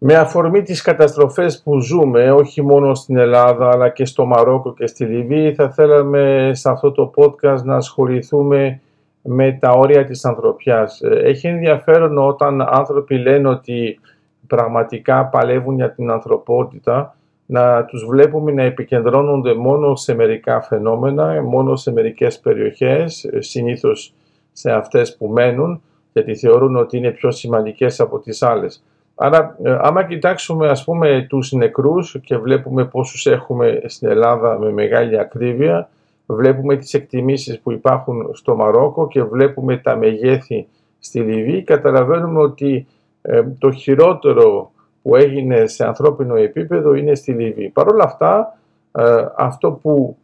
Με αφορμή τις καταστροφές που ζούμε, όχι μόνο στην Ελλάδα αλλά και στο Μαρόκο και στη Λιβύη, θα θέλαμε σε αυτό το podcast να ασχοληθούμε με τα όρια της ανθρωπιάς. Έχει ενδιαφέρον όταν άνθρωποι λένε ότι πραγματικά παλεύουν για την ανθρωπότητα, να τους βλέπουμε να επικεντρώνονται μόνο σε μερικά φαινόμενα, μόνο σε μερικές περιοχές, συνήθως σε αυτές που μένουν, γιατί θεωρούν ότι είναι πιο σημαντικές από τις άλλες. Άρα, ε, άμα κοιτάξουμε ας πούμε τους νεκρούς και βλέπουμε πόσους έχουμε στην Ελλάδα με μεγάλη ακρίβεια, βλέπουμε τις εκτιμήσεις που υπάρχουν στο Μαρόκο και βλέπουμε τα μεγέθη στη Λιβύη, καταλαβαίνουμε ότι ε, το χειρότερο που έγινε σε ανθρώπινο επίπεδο είναι στη Λιβύη. Παρ' όλα αυτά, ε, αυτό που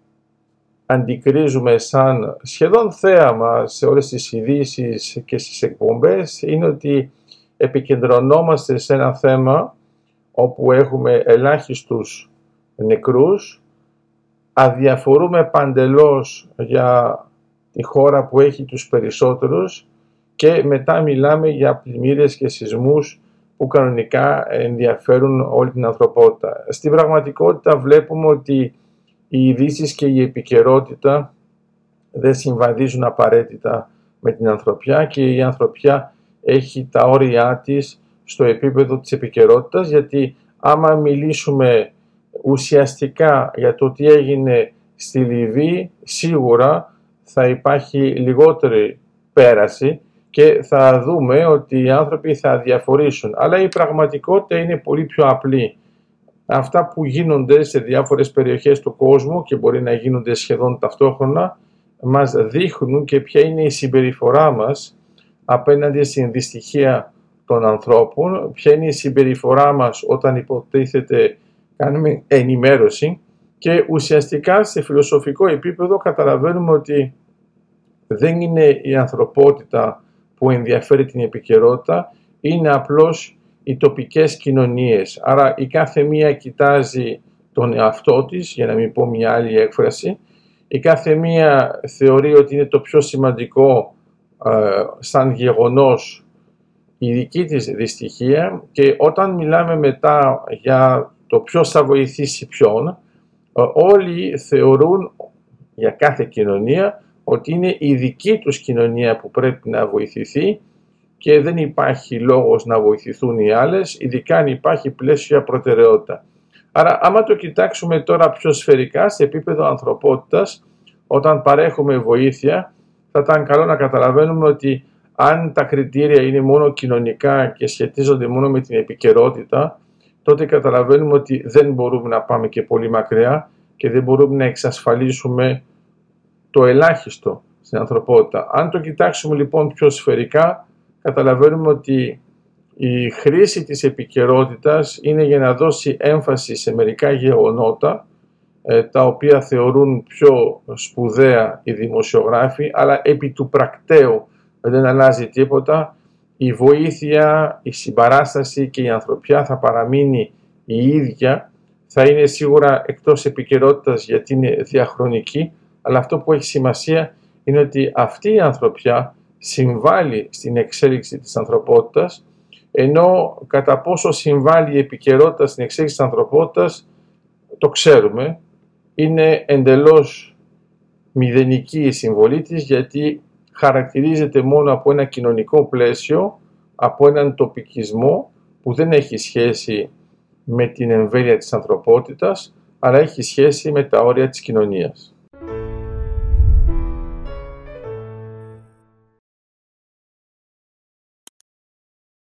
αντικρίζουμε σαν σχεδόν θέαμα σε όλες τις ειδήσεις και στις εκπομπές είναι ότι επικεντρωνόμαστε σε ένα θέμα όπου έχουμε ελάχιστους νεκρούς, αδιαφορούμε παντελώς για τη χώρα που έχει τους περισσότερους και μετά μιλάμε για πλημμύρες και σεισμούς που κανονικά ενδιαφέρουν όλη την ανθρωπότητα. Στην πραγματικότητα βλέπουμε ότι οι ειδήσει και η επικαιρότητα δεν συμβαδίζουν απαραίτητα με την ανθρωπιά και η ανθρωπιά έχει τα όρια της στο επίπεδο της επικαιρότητας, γιατί άμα μιλήσουμε ουσιαστικά για το τι έγινε στη Λιβύη σίγουρα θα υπάρχει λιγότερη πέραση και θα δούμε ότι οι άνθρωποι θα διαφορήσουν. Αλλά η πραγματικότητα είναι πολύ πιο απλή. Αυτά που γίνονται σε διάφορες περιοχές του κόσμου και μπορεί να γίνονται σχεδόν ταυτόχρονα μας δείχνουν και ποια είναι η συμπεριφορά μας απέναντι στην δυστυχία των ανθρώπων, ποια είναι η συμπεριφορά μας όταν υποτίθεται κάνουμε ενημέρωση. Και ουσιαστικά σε φιλοσοφικό επίπεδο καταλαβαίνουμε ότι δεν είναι η ανθρωπότητα που ενδιαφέρει την επικαιρότητα, είναι απλώς οι τοπικές κοινωνίες. Άρα η κάθε μία κοιτάζει τον εαυτό της, για να μην πω μια άλλη έκφραση, η κάθε μία θεωρεί ότι είναι το πιο σημαντικό ε, σαν γεγονός η δική της δυστυχία και όταν μιλάμε μετά για το ποιος θα βοηθήσει ποιον, ε, όλοι θεωρούν για κάθε κοινωνία ότι είναι η δική τους κοινωνία που πρέπει να βοηθηθεί και δεν υπάρχει λόγος να βοηθηθούν οι άλλες, ειδικά αν υπάρχει πλαίσια προτεραιότητα. Άρα άμα το κοιτάξουμε τώρα πιο σφαιρικά σε επίπεδο ανθρωπότητας, όταν παρέχουμε βοήθεια, θα ήταν καλό να καταλαβαίνουμε ότι αν τα κριτήρια είναι μόνο κοινωνικά και σχετίζονται μόνο με την επικαιρότητα, τότε καταλαβαίνουμε ότι δεν μπορούμε να πάμε και πολύ μακριά και δεν μπορούμε να εξασφαλίσουμε το ελάχιστο στην ανθρωπότητα. Αν το κοιτάξουμε λοιπόν πιο σφαιρικά, καταλαβαίνουμε ότι η χρήση της επικαιρότητας είναι για να δώσει έμφαση σε μερικά γεγονότα ε, τα οποία θεωρούν πιο σπουδαία οι δημοσιογράφοι, αλλά επί του πρακτέου δεν αλλάζει τίποτα. Η βοήθεια, η συμπαράσταση και η ανθρωπιά θα παραμείνει η ίδια, θα είναι σίγουρα εκτός επικαιρότητας γιατί είναι διαχρονική, αλλά αυτό που έχει σημασία είναι ότι αυτή η ανθρωπιά συμβάλλει στην εξέλιξη της ανθρωπότητας, ενώ κατά πόσο συμβάλλει η επικαιρότητα στην εξέλιξη της ανθρωπότητας, το ξέρουμε, είναι εντελώς μηδενική η συμβολή της, γιατί χαρακτηρίζεται μόνο από ένα κοινωνικό πλαίσιο, από έναν τοπικισμό που δεν έχει σχέση με την εμβέλεια της ανθρωπότητας, αλλά έχει σχέση με τα όρια της κοινωνίας.